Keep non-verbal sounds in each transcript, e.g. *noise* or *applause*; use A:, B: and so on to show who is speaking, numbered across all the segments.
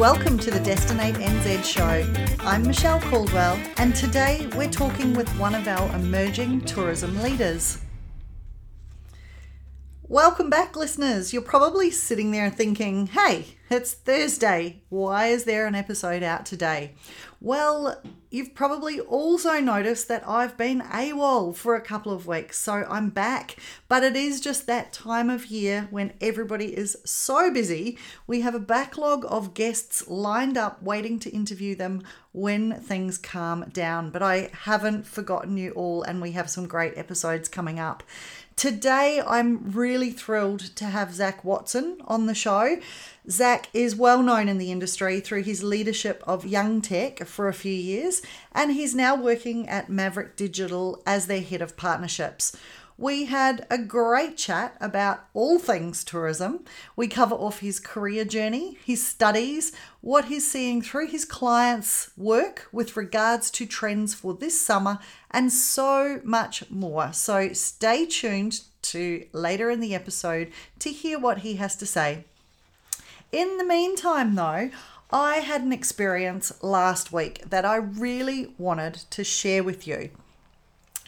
A: Welcome to the Destinate NZ show. I'm Michelle Caldwell, and today we're talking with one of our emerging tourism leaders. Welcome back, listeners. You're probably sitting there thinking, hey, it's Thursday. Why is there an episode out today? Well, you've probably also noticed that I've been AWOL for a couple of weeks, so I'm back. But it is just that time of year when everybody is so busy. We have a backlog of guests lined up waiting to interview them when things calm down. But I haven't forgotten you all, and we have some great episodes coming up. Today, I'm really thrilled to have Zach Watson on the show. Zach is well known in the industry through his leadership of Young TEC for a few years, and he's now working at Maverick Digital as their head of partnerships. We had a great chat about all things tourism. We cover off his career journey, his studies, what he's seeing through his clients' work with regards to trends for this summer, and so much more. So stay tuned to later in the episode to hear what he has to say. In the meantime, though, I had an experience last week that I really wanted to share with you.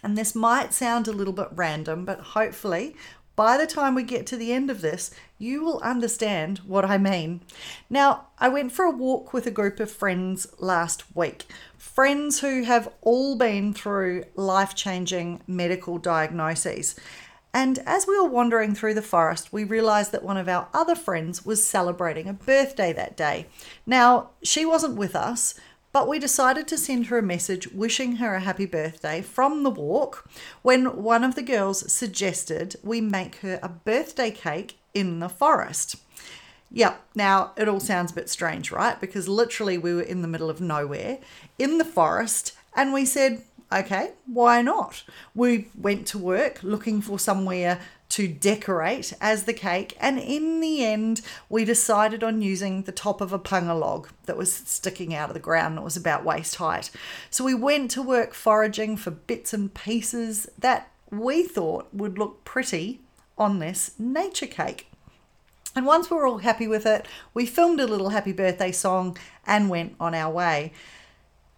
A: And this might sound a little bit random, but hopefully by the time we get to the end of this, you will understand what I mean. Now, I went for a walk with a group of friends last week. Friends who have all been through life changing medical diagnoses. And as we were wandering through the forest, we realised that one of our other friends was celebrating a birthday that day. Now, she wasn't with us, but we decided to send her a message wishing her a happy birthday from the walk when one of the girls suggested we make her a birthday cake in the forest. Yep, now it all sounds a bit strange, right? Because literally we were in the middle of nowhere in the forest and we said, okay, why not? We went to work looking for somewhere to decorate as the cake, and in the end, we decided on using the top of a punga log that was sticking out of the ground. It was about waist height. So we went to work foraging for bits and pieces that we thought would look pretty on this nature cake. And once we were all happy with it, we filmed a little happy birthday song and went on our way.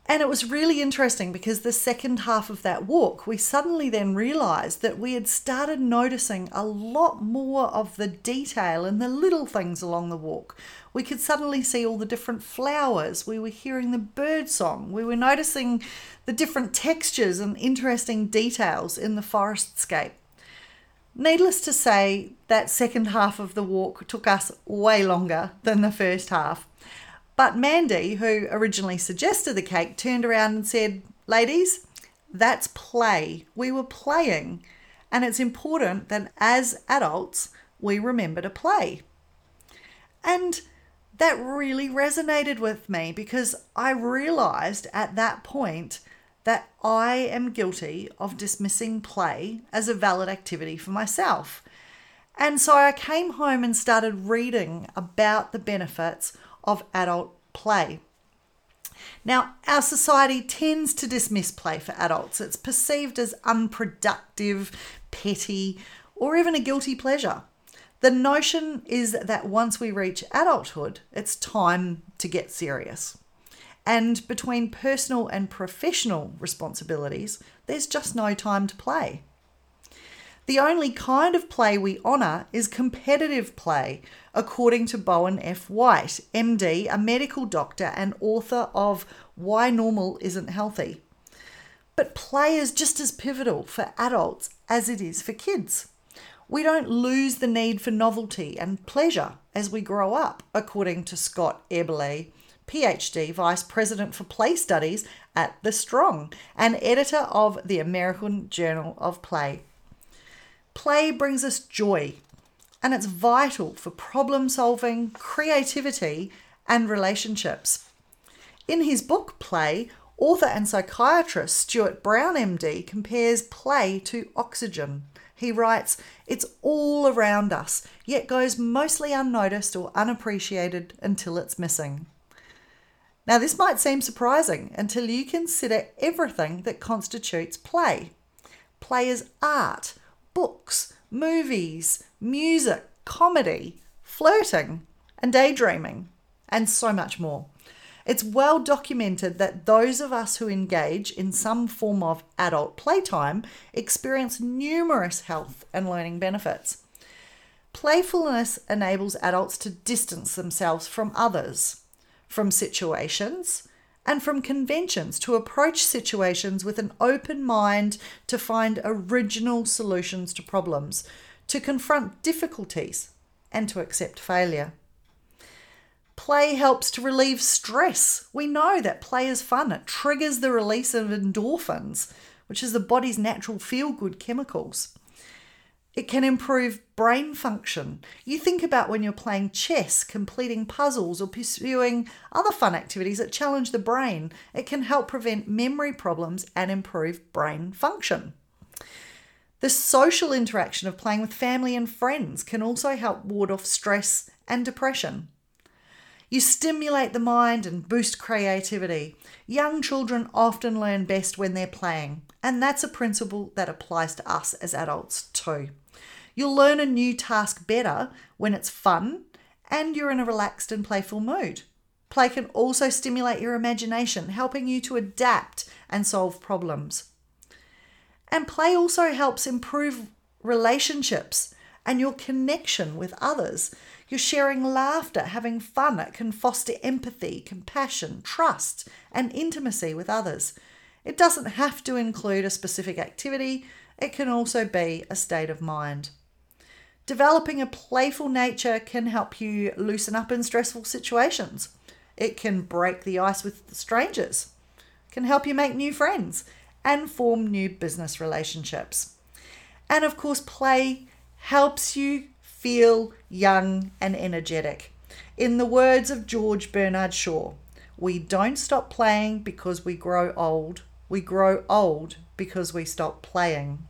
A: And it was really interesting because the second half of that walk, we suddenly then realized that we had started noticing a lot more of the detail and the little things along the walk. We could suddenly see all the different flowers. We were hearing the bird song. We were noticing the different textures and interesting details in the forestscape. Needless to say, that second half of the walk took us way longer than the first half. But Mandy, who originally suggested the cake, turned around and said, Ladies, that's play. We were playing. And it's important that as adults, we remember to play. And that really resonated with me because I realized at that point that I am guilty of dismissing play as a valid activity for myself. And so I came home and started reading about the benefits of adult play. Now, our society tends to dismiss play for adults. It's perceived as unproductive, petty, or even a guilty pleasure. The notion is that once we reach adulthood, it's time to get serious. And between personal and professional responsibilities, there's just no time to play. The only kind of play we honour is competitive play, according to Bowen F. White, MD, a medical doctor and author of Why Normal Isn't Healthy. But play is just as pivotal for adults as it is for kids. We don't lose the need for novelty and pleasure as we grow up, according to Scott Eberle, PhD, Vice President for Play Studies at The Strong, and editor of the American Journal of Play. Play brings us joy, and it's vital for problem solving, creativity, and relationships. In his book Play, author and psychiatrist Stuart Brown MD compares play to oxygen. He writes, It's all around us, yet goes mostly unnoticed or unappreciated until it's missing. Now, this might seem surprising until you consider everything that constitutes play. Play is art, books, movies, music, comedy, flirting, and daydreaming. and so much more. It's well documented that those of us who engage in some form of adult playtime experience numerous health and learning benefits. Playfulness enables adults to distance themselves from others, from situations, and from conventions to approach situations with an open mind to find original solutions to problems, to confront difficulties, and to accept failure. Play helps to relieve stress. We know that play is fun. It triggers the release of endorphins, which is the body's natural feel good chemicals. It can improve brain function. You think about when you're playing chess, completing puzzles, or pursuing other fun activities that challenge the brain. It can help prevent memory problems and improve brain function. The social interaction of playing with family and friends can also help ward off stress and depression. You stimulate the mind and boost creativity. Young children often learn best when they're playing, and that's a principle that applies to us as adults too. You'll learn a new task better when it's fun and you're in a relaxed and playful mood. Play can also stimulate your imagination, helping you to adapt and solve problems. And play also helps improve relationships and your connection with others. You're sharing laughter, having fun. It can foster empathy, compassion, trust, and intimacy with others. It doesn't have to include a specific activity, it can also be a state of mind. Developing a playful nature can help you loosen up in stressful situations. It can break the ice with strangers, can help you make new friends, and form new business relationships. And of course, play helps you feel young and energetic. In the words of George Bernard Shaw, we don't stop playing because we grow old, we grow old because we stop playing.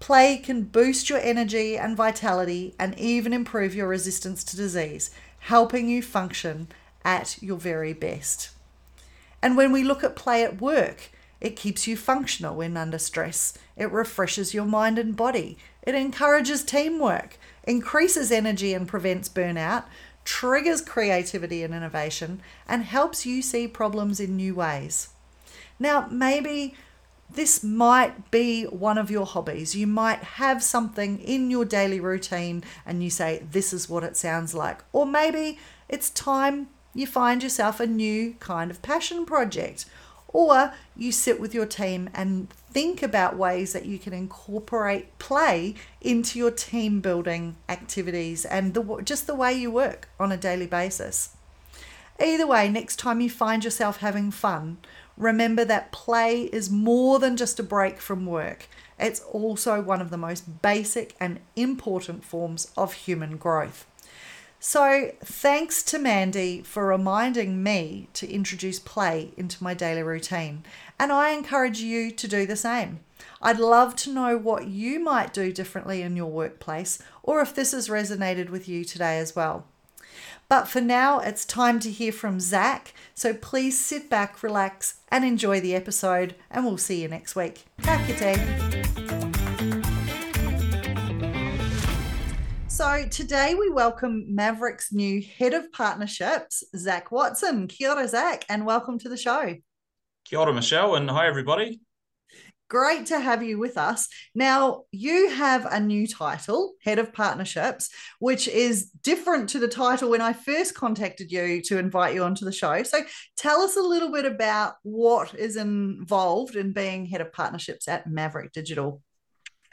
A: Play can boost your energy and vitality and even improve your resistance to disease, helping you function at your very best. And when we look at play at work, it keeps you functional when under stress. It refreshes your mind and body. It encourages teamwork, increases energy and prevents burnout, triggers creativity and innovation, and helps you see problems in new ways. Now, maybe this might be one of your hobbies. You might have something in your daily routine and you say, This is what it sounds like. Or maybe it's time you find yourself a new kind of passion project or you sit with your team and think about ways that you can incorporate play into your team building activities and the, just the way you work on a daily basis. Either way, next time you find yourself having fun, remember that play is more than just a break from work. It's also one of the most basic and important forms of human growth. So, thanks to Mandy for reminding me to introduce play into my daily routine, and I encourage you to do the same. I'd love to know what you might do differently in your workplace or if this has resonated with you today as well. But for now, it's time to hear from Zach. So please sit back, relax, and enjoy the episode, and we'll see you next week. Ka So today we welcome Maverick's new head of partnerships, Zach Watson. Kia ora, Zach, and welcome to the show.
B: Kia ora, Michelle, and hi, everybody.
A: Great to have you with us. Now, you have a new title, Head of Partnerships, which is different to the title when I first contacted you to invite you onto the show. So, tell us a little bit about what is involved in being Head of Partnerships at Maverick Digital.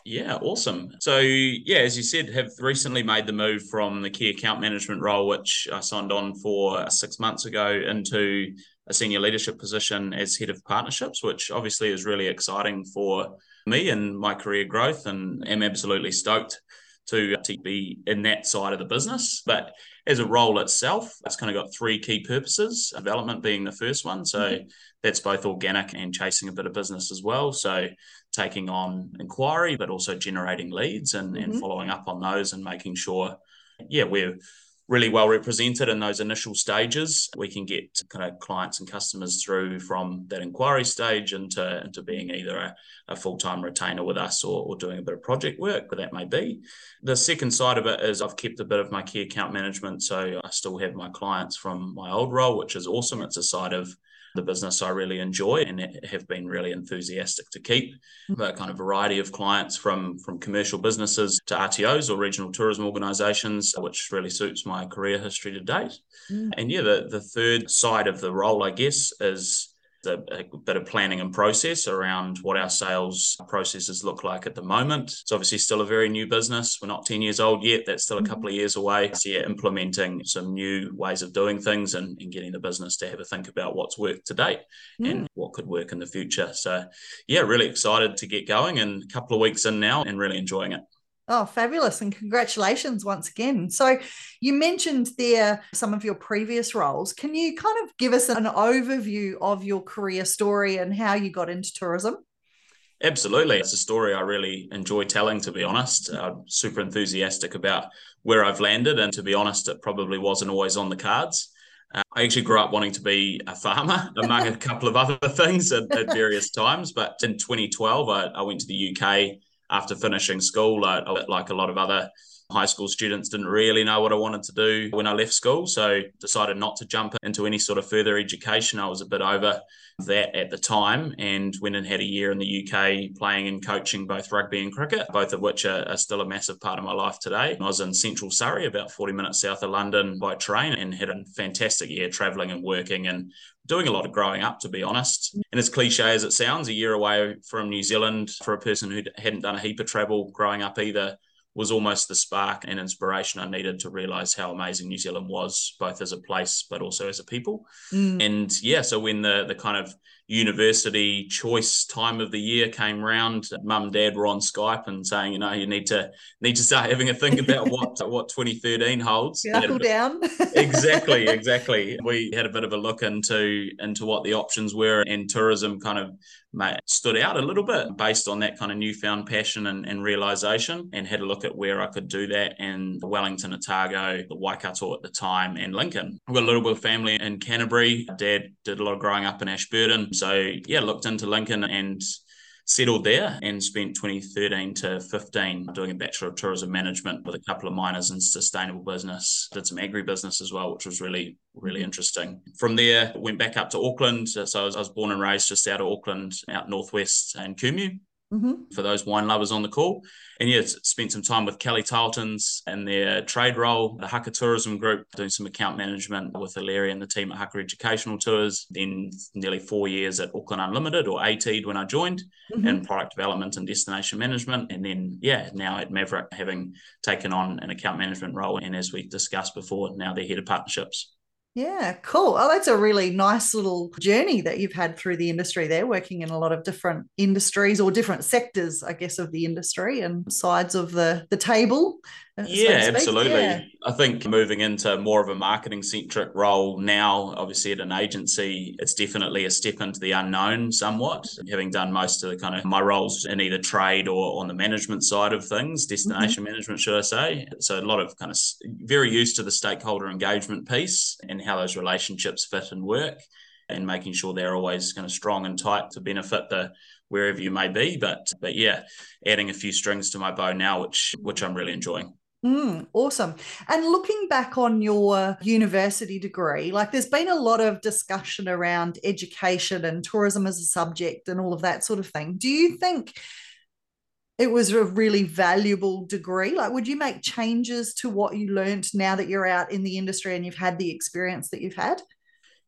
B: Yeah, awesome. So, yeah, as you said, have recently made the move from the key account management role, which I signed on for six months ago, into a senior leadership position as head of partnerships, which obviously is really exciting for me and my career growth, and I'm absolutely stoked to, to be in that side of the business. But as a role itself, it's kind of got three key purposes, development being the first one. So mm-hmm. that's both organic and chasing a bit of business as well. So taking on inquiry, but also generating leads and, mm-hmm. and following up on those and making sure, yeah, we're really well represented in those initial stages. We can get kind of clients and customers through from that inquiry stage into, into being either a, a full time retainer with us or, or doing a bit of project work, but that may be. The second side of it is I've kept a bit of my key account management. So I still have my clients from my old role, which is awesome. It's a side of the business I really enjoy and have been really enthusiastic to keep. Mm-hmm. A kind of variety of clients from from commercial businesses to RTOs or regional tourism organisations, which really suits my career history to date. Mm. And yeah, the, the third side of the role, I guess, is a, a, bit of planning and process around what our sales processes look like at the moment. It's obviously still a very new business. We're not 10 years old yet. That's still a couple of years away. So, yeah, implementing some new ways of doing things and, and getting the business to have a think about what's worked to date mm. and what could work in the future. So, yeah, really excited to get going and a couple of weeks in now and really enjoying it.
A: Oh, fabulous. And congratulations once again. So, you mentioned there some of your previous roles. Can you kind of give us an overview of your career story and how you got into tourism?
B: Absolutely. It's a story I really enjoy telling, to be honest. I'm super enthusiastic about where I've landed. And to be honest, it probably wasn't always on the cards. Uh, I actually grew up wanting to be a farmer, *laughs* among a couple of other *laughs* things at, at various times. But in 2012, I, I went to the UK after finishing school, like, like a lot of other high school students didn't really know what I wanted to do when I left school. So decided not to jump into any sort of further education. I was a bit over that at the time and went and had a year in the UK playing and coaching both rugby and cricket, both of which are, are still a massive part of my life today. I was in central Surrey, about 40 minutes south of London by train and had a fantastic year traveling and working and doing a lot of growing up, to be honest. And as cliche as it sounds, a year away from New Zealand for a person who hadn't done a heap of travel growing up either was almost the spark and inspiration I needed to realize how amazing New Zealand was, both as a place but also as a people. Mm. And yeah, so when the the kind of university choice time of the year came round, mum and dad were on Skype and saying, you know, you need to need to start having a think about what *laughs* what 2013 holds.
A: Knuckle down. *laughs*
B: exactly, *laughs* exactly. We had a bit of a look into into what the options were, and tourism kind of stood out a little bit based on that kind of newfound passion and, and realization, and had a look at where I could do that in Wellington, Otago, the Waikato at the time, and Lincoln. We've got a little bit of family in Canterbury. Dad did a lot of growing up in Ashburton so yeah, looked into Lincoln and settled there and spent 2013 to 15 doing a Bachelor of Tourism Management with a couple of minors in sustainable business. Did some agribusiness as well, which was really, really interesting. From there, went back up to Auckland. So I was, I was born and raised just out of Auckland, out northwest in Kumeu mm-hmm. for those wine lovers on the call. And yeah, spent some time with Kelly Tarlton's and their trade role, the Haka Tourism Group, doing some account management with Larry and the team at Haka Educational Tours. Then nearly four years at Auckland Unlimited or ATEED when I joined mm-hmm. in product development and destination management. And then, yeah, now at Maverick, having taken on an account management role. And as we discussed before, now they're head of partnerships.
A: Yeah, cool. Oh, that's a really nice little journey that you've had through the industry there, working in a lot of different industries or different sectors, I guess, of the industry and sides of the, the table.
B: Yeah, so absolutely. Yeah. I think moving into more of a marketing centric role now, obviously at an agency, it's definitely a step into the unknown somewhat. Having done most of the kind of my roles in either trade or on the management side of things, destination mm-hmm. management, should I say. So a lot of kind of very used to the stakeholder engagement piece and how those relationships fit and work and making sure they're always kind of strong and tight to benefit the wherever you may be. But but yeah, adding a few strings to my bow now, which which I'm really enjoying.
A: Mm, awesome. And looking back on your university degree, like there's been a lot of discussion around education and tourism as a subject and all of that sort of thing. Do you think it was a really valuable degree? Like, would you make changes to what you learned now that you're out in the industry and you've had the experience that you've had?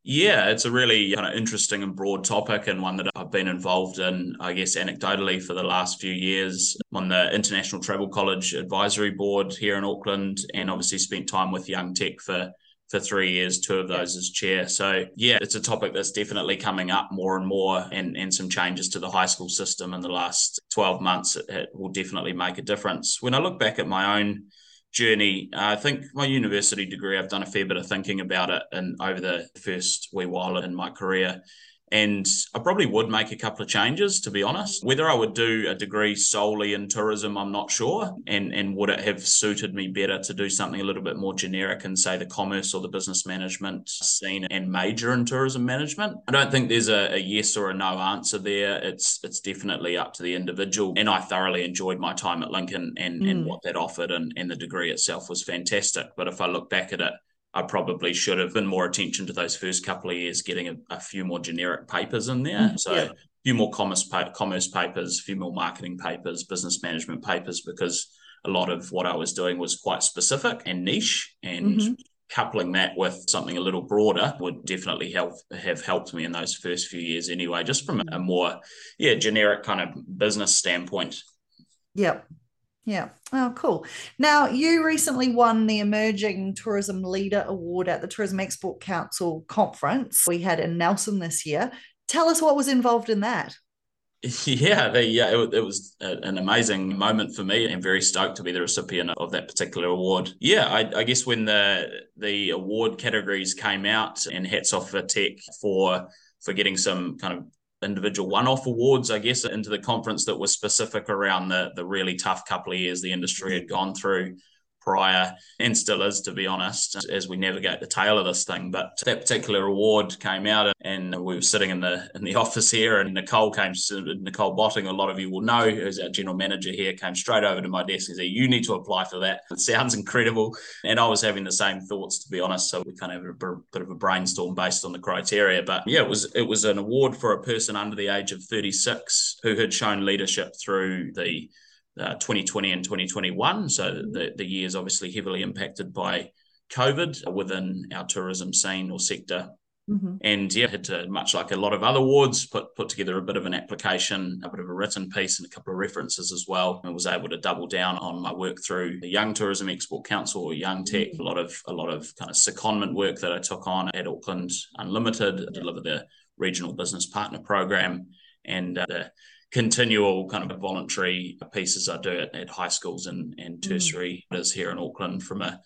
B: Yeah, it's a really kind of interesting and broad topic, and one that I've been involved in, I guess, anecdotally for the last few years on the International Travel College Advisory Board here in Auckland, and obviously spent time with Young TEC for for three years, two of those as chair. So yeah, it's a topic that's definitely coming up more and more and, and some changes to the high school system in the last 12 months. It, it will definitely make a difference. When I look back at my own journey. Uh, I think my university degree, I've done a fair bit of thinking about it and over the first wee while in my career. And I probably would make a couple of changes, to be honest. Whether I would do a degree solely in tourism, I'm not sure. And and would it have suited me better to do something a little bit more generic and say the commerce or the business management scene and major in tourism management? I don't think there's a, a yes or a no answer there. It's it's definitely up to the individual. And I thoroughly enjoyed my time at Lincoln and, mm. and what that offered and, and the degree itself was fantastic. But if I look back at it, I probably should have been more attention to those first couple of years, getting a, a few more generic papers in there. Mm, so yeah. a few more commerce pa- commerce papers, a few more marketing papers, business management papers, because a lot of what I was doing was quite specific and niche, and mm-hmm. coupling that with something a little broader would definitely help have helped me in those first few years anyway, just from a more yeah generic kind of business standpoint.
A: Yep. Yeah. Oh, cool. Now, you recently won the Emerging Tourism Leader Award at the Tourism Export Council conference we had in Nelson this year. Tell us what was involved in that. *laughs*
B: Yeah, the, yeah, it, it was a, an amazing moment for me, and very stoked to be the recipient of that particular award. Yeah, I, I, guess when the the award categories came out, and hats off for TEC for for getting some kind of individual one-off awards, I guess, into the conference that was specific around the the really tough couple of years the industry had gone through prior and still is, to be honest, as we navigate the tail of this thing. But that particular award came out, and we were sitting in the in the *laughs* office here, and Nicole came. Nicole Botting, a lot of you will know, who's our general manager here, came straight over to my desk and said, "You need to apply for that. It sounds incredible." And I was having the same thoughts, to be honest. So we kind of had a bit of a brainstorm based on the criteria. But yeah, it was it was an award for a person under the age of 36 who had shown leadership through the uh, 2020 and 2021. So the, the year is obviously heavily impacted by COVID within our tourism scene or sector. Mm-hmm. And yeah, had to, much like a lot of other wards, put put together a bit of an application, a bit of a written piece, and a couple of references as well. And was able to double down on my work through the Young Tourism Export Council or Young TEC. Mm-hmm. A lot of a lot of kind of secondment work that I took on at Auckland Unlimited, yeah. deliver the regional business partner program, and uh, the continual kind of voluntary pieces I do at, at high schools and, and mm. tertiary mm. here in Auckland from a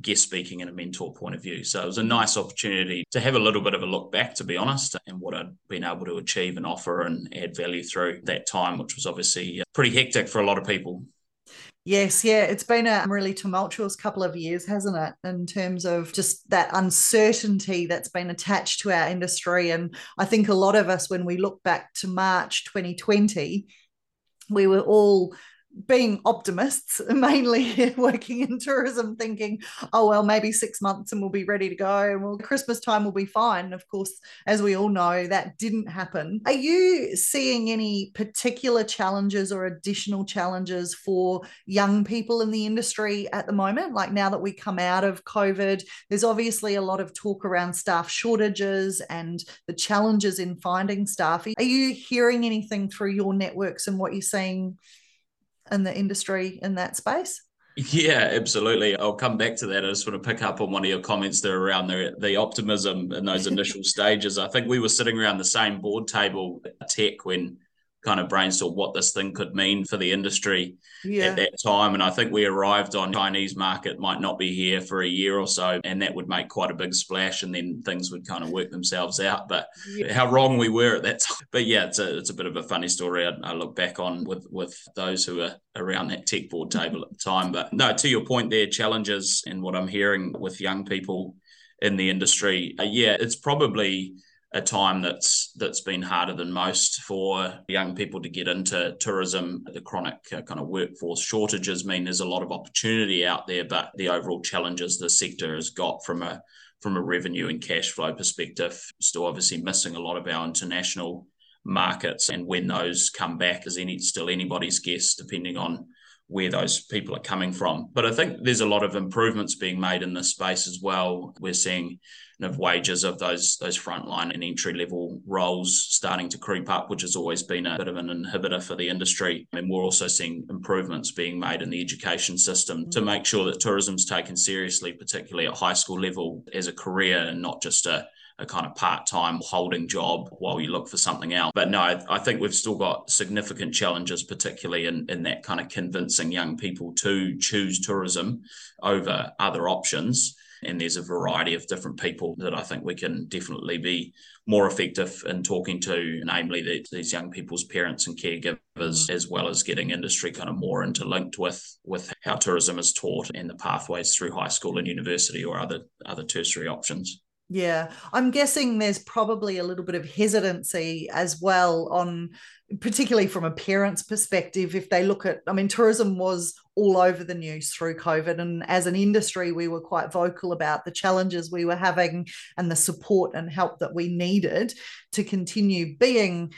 B: guest speaking and a mentor point of view. So it was a nice opportunity to have a little bit of a look back, to be honest, and what I'd been able to achieve and offer and add value through that time, which was obviously uh, pretty hectic for a lot of people.
A: Yes, yeah, it's been a really tumultuous couple of years, hasn't it, in terms of just that uncertainty that's been attached to our industry. And I think a lot of us, when we look back to March 2020, we were all being optimists, *laughs* mainly *laughs* working in tourism, thinking, oh, well, maybe six months and we'll be ready to go. And well, Christmas time will be fine. Of course, as we all know, that didn't happen. Are you seeing any particular challenges or additional challenges for young people in the industry at the moment? Like now that we come out of COVID, there's obviously a lot of talk around staff shortages and the challenges in finding staff. Are you hearing anything through your networks and what you're seeing? In the industry in that space?
B: Yeah, absolutely. I'll come back to that. I just want to pick up on one of your comments there around the, the optimism in those initial *laughs* stages. I think we were sitting around the same board table at TEC when kind of brainstorm what this thing could mean for the industry yeah. at that time. And I think we arrived on Chinese market might not be here for a year or so, and that would make quite a big splash, and then things would kind of work themselves out. But yeah. how wrong we were at that time. But yeah, it's a it's a bit of a funny story. I, I look back on with with those who were around that TEC board table at the time. But no, to your point there, challenges and what I'm hearing with young people in the industry, uh, yeah, it's probably a time that's that's been harder than most for young people to get into tourism. The chronic uh, kind of workforce shortages mean there's a lot of opportunity out there, but the overall challenges the sector has got from a from a revenue and cash flow perspective, still obviously missing a lot of our international markets. And when those come back, is any still anybody's guess, depending on where those people are coming from. But I think there's a lot of improvements being made in this space as well. We're seeing of wages of those those frontline and entry level roles starting to creep up, which has always been a bit of an inhibitor for the industry. And we're also seeing improvements being made in the education system to mm. make sure that tourism's taken seriously, particularly at high school level as a career and not just a a kind of part-time holding job while you look for something else. But no, I, I, think we've still got significant challenges, particularly in, in that kind of convincing young people to choose tourism over other options And there's a variety of different people that I think we can definitely be more effective in talking to, namely the, these young people's parents and caregivers, mm. as well as getting industry kind of more interlinked with with how tourism is taught and the pathways through high school and university or other other tertiary options.
A: Yeah, I'm guessing there's probably a little bit of hesitancy as well on particularly from a parent's perspective if they look at I mean tourism was all over the news through COVID and as an industry we were quite vocal about the challenges we were having and the support and help that we needed to continue being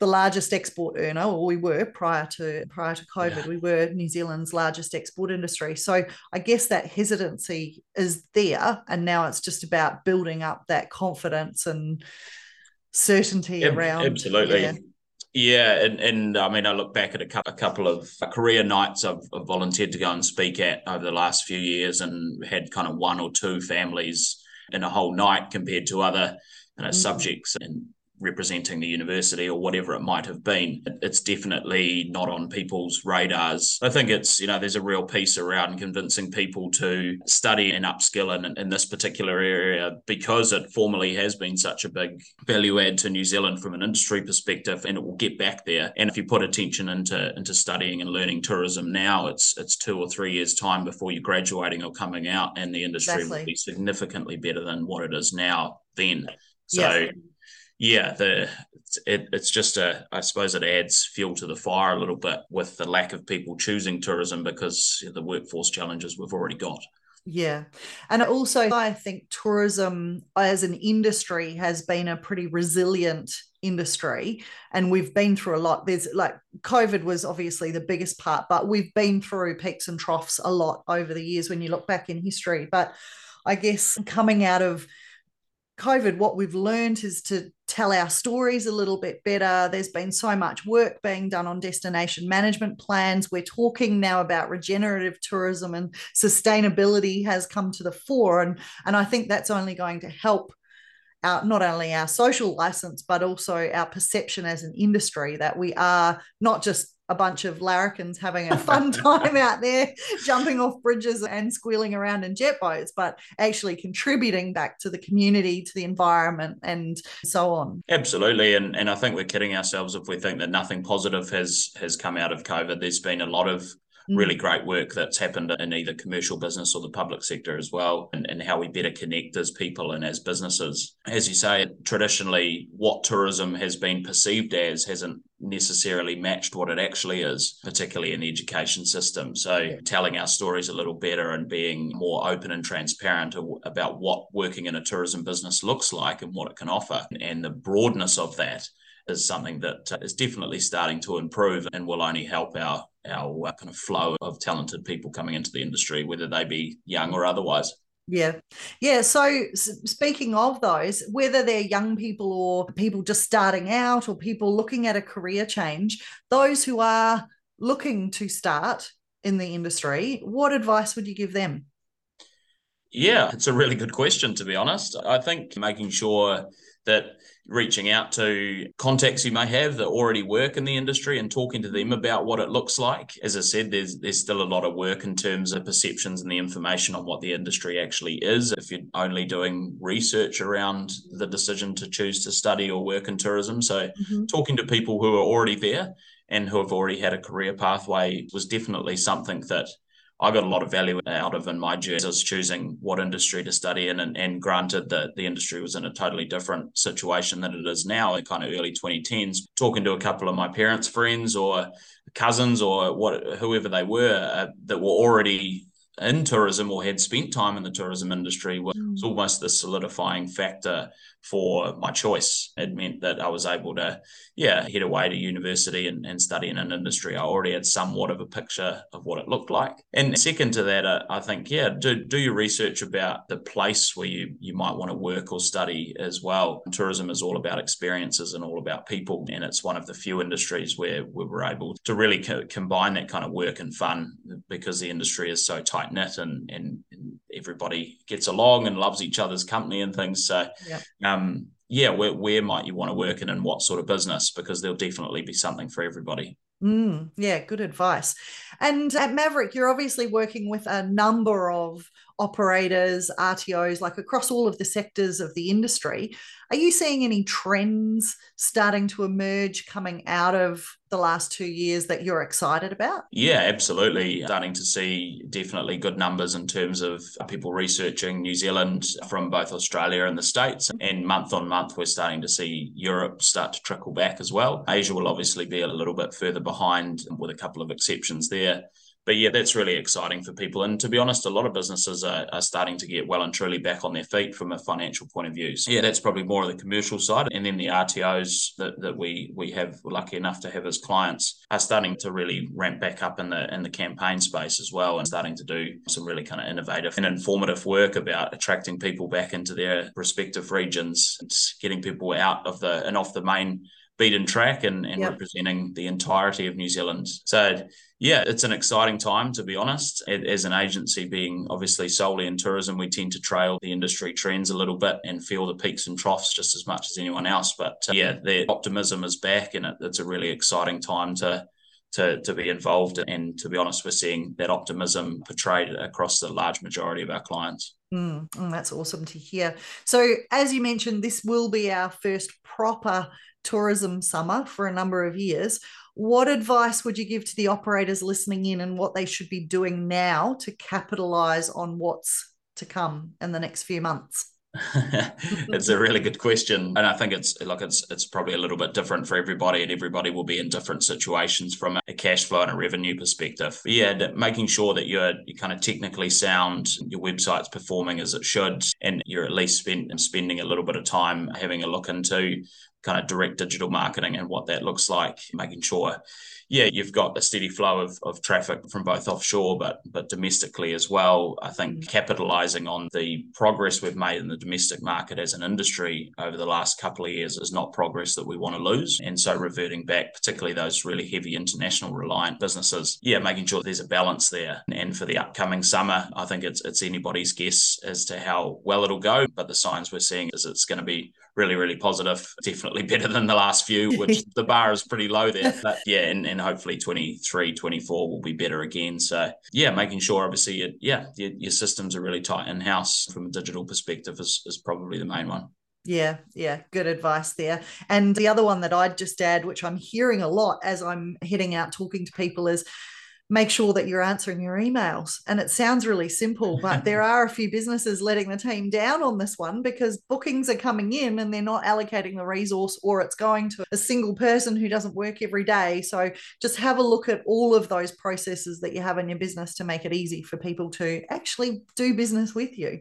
A: the largest export earner, or we were prior to prior to COVID. Yeah. We were New Zealand's largest export industry. So I guess that hesitancy is there, and now it's just about building up that confidence and certainty yeah, around.
B: Absolutely. Yeah. Yeah, and, and I mean, I look back at a, a couple of career nights I've, I've, volunteered to go and speak at over the last few years, and had kind of one or two families in a whole night compared to other you know, mm-hmm. subjects and representing the university or whatever it might have been. It's definitely not on people's radars. I think it's, you know, there's a real piece around convincing people to study and upskill in, in this particular area because it formerly has been such a big value add to New Zealand from an industry perspective and it will get back there. And if you put attention into into studying and learning tourism now, it's it's two or three years time before you're graduating or coming out and the industry exactly. will be significantly better than what it is now then. So yeah yeah, the it, it's just a I suppose it adds fuel to the fire a little bit with the lack of people choosing tourism because the workforce challenges we've already got.
A: Yeah. And also, I think tourism as an industry has been a pretty resilient industry. And we've been through a lot. There's like COVID was obviously the biggest part, but we've been through peaks and troughs a lot over the years when you look back in history. But I guess coming out of COVID, what we've learned is to tell our stories a little bit better. There's been so much work being done on destination management plans. We're talking now about regenerative tourism and sustainability has come to the fore. And, and I think that's only going to help our, not only our social license, but also our perception as an industry that we are not just a bunch of larrikins having a fun *laughs* time out there, jumping off bridges and squealing around in jet boats, but actually contributing back to the community, to the environment, and so on.
B: Absolutely, and and I think we're kidding ourselves if we think that nothing positive has has come out of COVID. There's been a lot of really mm. great work that's happened in either commercial business or the public sector as well, and, and how we better connect as people and as businesses. As you say, traditionally, what tourism has been perceived as hasn't necessarily matched what it actually is, particularly in the education system. So, yeah. telling our stories a little better and being more open and transparent about what working in a tourism business looks like and what it can offer, and the broadness of that is something that uh, is definitely starting to improve and will only help our our uh, kind of flow of talented people coming into the industry, whether they be young or otherwise.
A: Yeah. Yeah. So, speaking of those, whether they're young people or people just starting out or people looking at a career change, those who are looking to start in the industry, what advice would you give them?
B: Yeah, it's a really good question, to be honest. I think making sure that reaching out to contacts you may have that already work in the industry and talking to them about what it looks like. As I said, there's there's still a lot of work in terms of perceptions and the information on what the industry actually is. If you're only doing research around the decision to choose to study or work in tourism, so mm-hmm. talking to people who are already there and who have already had a career pathway was definitely something that I got a lot of value out of in my journey. I was choosing what industry to study in, and, and granted that the industry was in a totally different situation than it is now in kind of early 2010s. Talking to a couple of my parents' friends or cousins or what whoever they were uh, that were already in tourism or had spent time in the tourism industry was mm. almost the solidifying factor for my choice. It meant that I was able to, yeah, head away to university and, and study in an industry. I already had somewhat of a picture of what it looked like. And second to that, uh, I think, yeah, do, do your research about the place where you, you might want to work or study as well. Tourism is all about experiences and all about people. And it's one of the few industries where we were able to really co- combine that kind of work and fun because the industry is so tight knit and, and, and everybody gets along and loves each other's company and things. So, yep. um, yeah, where, where might you want to work in and what sort of business? Because there'll definitely be something for everybody.
A: Mm, yeah, good advice. And at Maverick, you're obviously working with a number of operators, RTOs, like across all of the sectors of the industry. Are you seeing any trends starting to emerge coming out of the last two years that you're excited about?
B: Yeah, absolutely. Starting to see definitely good numbers in terms of people researching New Zealand from both Australia and the States. And month on month, we're starting to see Europe start to trickle back as well. Asia will obviously be a little bit further behind with a couple of exceptions there but yeah, that's really exciting for people. And to be honest, a lot of businesses are, are, starting to get well and truly back on their feet from a financial point of view. So yeah, that's probably more of the commercial side. And then the RTOs that, that we we have lucky enough to have as clients are starting to really ramp back up in the in the campaign space as well and starting to do some really kind of innovative and informative work about attracting people back into their respective regions and getting people out of the and off the main beaten track and, and yep. representing the entirety of New Zealand. So yeah, it's an exciting time to be honest. As an agency, being obviously solely in tourism, we tend to trail the industry trends a little bit and feel the peaks and troughs just as much as anyone else. But uh, yeah, the optimism is back, and it, it's a really exciting time to to, to be involved. And to be honest, we're seeing that optimism portrayed across the large majority of our clients.
A: Mm, mm, that's awesome to hear. So, as you mentioned, this will be our first proper tourism summer for a number of years. What advice would you give to the operators listening in and what they should be doing now to capitalize on what's to come in the next few months? *laughs*
B: it's a really good question, and I think it's like it's it's probably a little bit different for everybody, and everybody will be in different situations from a cash flow and a revenue perspective. Yeah, making sure that you're you kind of technically sound, your website's performing as it should, and you're at least spend, spending a little bit of time having a look into kind of direct digital marketing and what that looks like, making sure yeah, you've got a steady flow of, of traffic from both offshore but but domestically as well. I think mm. capitalizing on the progress we've made in the domestic market as an industry over the last couple of years is not progress that we want to lose. And so reverting back, particularly those really heavy international reliant businesses, yeah, making sure there's a balance there. And for the upcoming summer, I think it's it's anybody's guess as to how well it'll go. But the signs we're seeing is it's going to be really, really positive. Definitely better than the last few, which *laughs* the bar is pretty low there. But yeah, and, and hopefully 23, 24 will be better again. So yeah, making sure obviously, it, yeah, your, your systems are really tight in house from a digital perspective is, is probably the main one.
A: Yeah, yeah, good advice there. And the other one that I'd just add, which I'm hearing a lot as I'm heading out talking to people, is make sure that you're answering your emails. And it sounds really simple, but *laughs* there are a few businesses letting the team down on this one because bookings are coming in and they're not allocating the resource or it's going to a single person who doesn't work every day. So just have a look at all of those processes that you have in your business to make it easy for people to actually do business with you.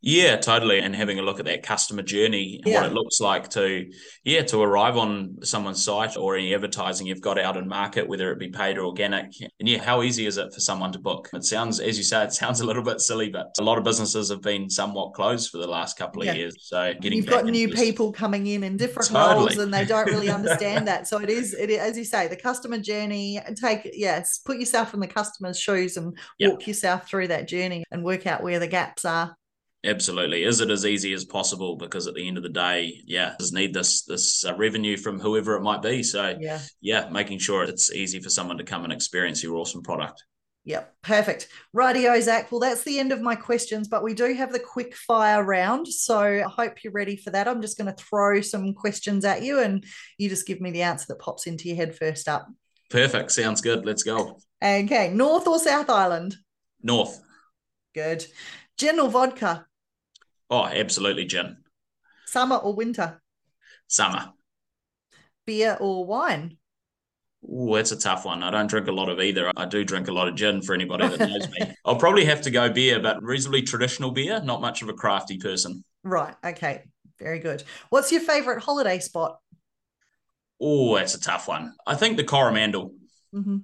B: Yeah, totally. And having a look at that customer journey, yeah. what it looks like to, yeah, to arrive on someone's site or any advertising you've got out in market, whether it be paid or organic. And yeah, how easy is it for someone to book? It sounds, as you say, it sounds a little bit silly, but a lot of businesses have been somewhat closed for the last couple of yeah. years. So
A: getting you've got new this... people coming in in different totally. roles, and they don't really understand *laughs* that. So it is, it is, as you say, the customer journey. Take yes, put yourself in the customer's shoes and yep. walk yourself through that journey and work out where the gaps are.
B: Absolutely. Is it as easy as possible? Because at the end of the day, yeah, just need this this uh, revenue from whoever it might be. So yeah, yeah, making sure it's easy for someone to come and experience your awesome product.
A: Yep, perfect. Rightio, Zach. Well, that's the end of my questions, but we do have the quick fire round. So I hope you're ready for that. I'm just going to throw some questions at you and you just give me the answer that pops into your head first up.
B: Perfect. Sounds good. Let's go.
A: Okay. North or South Island?
B: North.
A: Good. Gin or vodka?
B: Oh, absolutely gin.
A: Summer or winter?
B: Summer.
A: Beer or wine?
B: Oh, that's a tough one. I don't drink a lot of either. I do drink a lot of gin for anybody that knows me. *laughs* I'll probably have to go beer, but reasonably traditional beer, not much of a crafty person.
A: Right. Okay. Very good. What's your favorite holiday spot?
B: Oh, that's a tough one. I think the Coromandel.
A: Mm-hmm.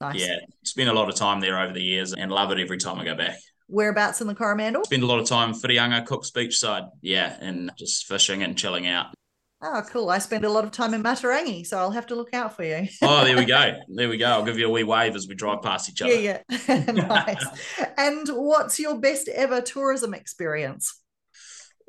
A: Nice.
B: Yeah. Spent a lot of time there over the years and love it every time I go back.
A: Whereabouts in the Coromandel?
B: Spend a lot of time Whitianga, Cook's Beachside. Yeah, and just fishing and chilling out.
A: Oh, cool. I spend a lot of time in Matarangi, so I'll have to look out for you.
B: oh, there we go. *laughs* There we go. I'll give you a wee wave as we drive past each other.
A: Yeah, yeah. *laughs* nice. and what's your best ever tourism experience?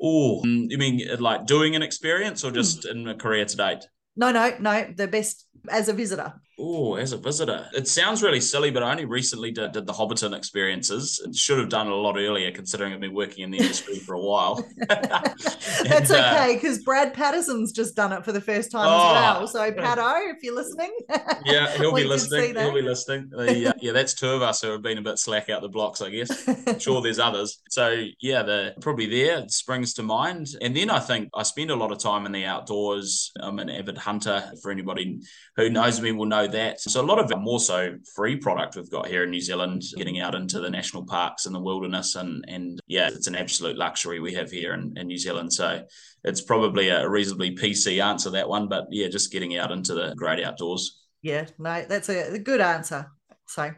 B: Oh, you mean uh, like doing an experience or just mm. in a career to date?
A: No, no, no. The best as a visitor.
B: Oh, as a visitor, it sounds really silly, but I only recently did, did the Hobbiton experiences. It should have done it a lot earlier, considering I've been working in the industry for a while. *laughs* *laughs*
A: That's and, okay, because uh, Brad Patterson's just done it for the first time oh, as well. So, Pato, if you're listening,
B: yeah, he'll be *laughs* listening. He'll be listening. The, uh, yeah, that's two of us who have been a bit slack out the blocks, I guess. I'm sure there's others. So, yeah, the probably there springs to mind. And then I think I spend a lot of time in the outdoors. I'm an avid hunter. For anybody who knows me, will know that. So a lot of more so free product we've got here in New Zealand, getting out into the national parks and the wilderness. And, and yeah, it's an absolute luxury we have here in, in New Zealand. So it's probably a reasonably PC answer, that one. But yeah, just getting out into the great outdoors.
A: Yeah, no, that's a good answer. So,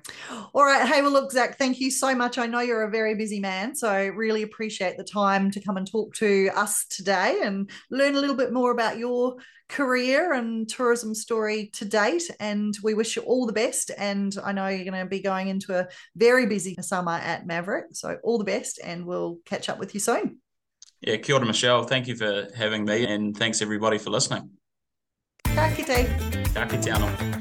A: all right. Hey, well, look, Zach, thank you so much. I know you're a very busy man, so I really appreciate the time to come and talk to us today and learn a little bit more about your career and tourism story to date. And we wish you all the best. And I know you're going to be going into a very busy summer at Maverick. So, all the best, and we'll catch up with you soon.
B: Yeah, kia ora, Michelle. Thank you for having me, and thanks everybody for listening.
A: Ka kite.
B: Ka kite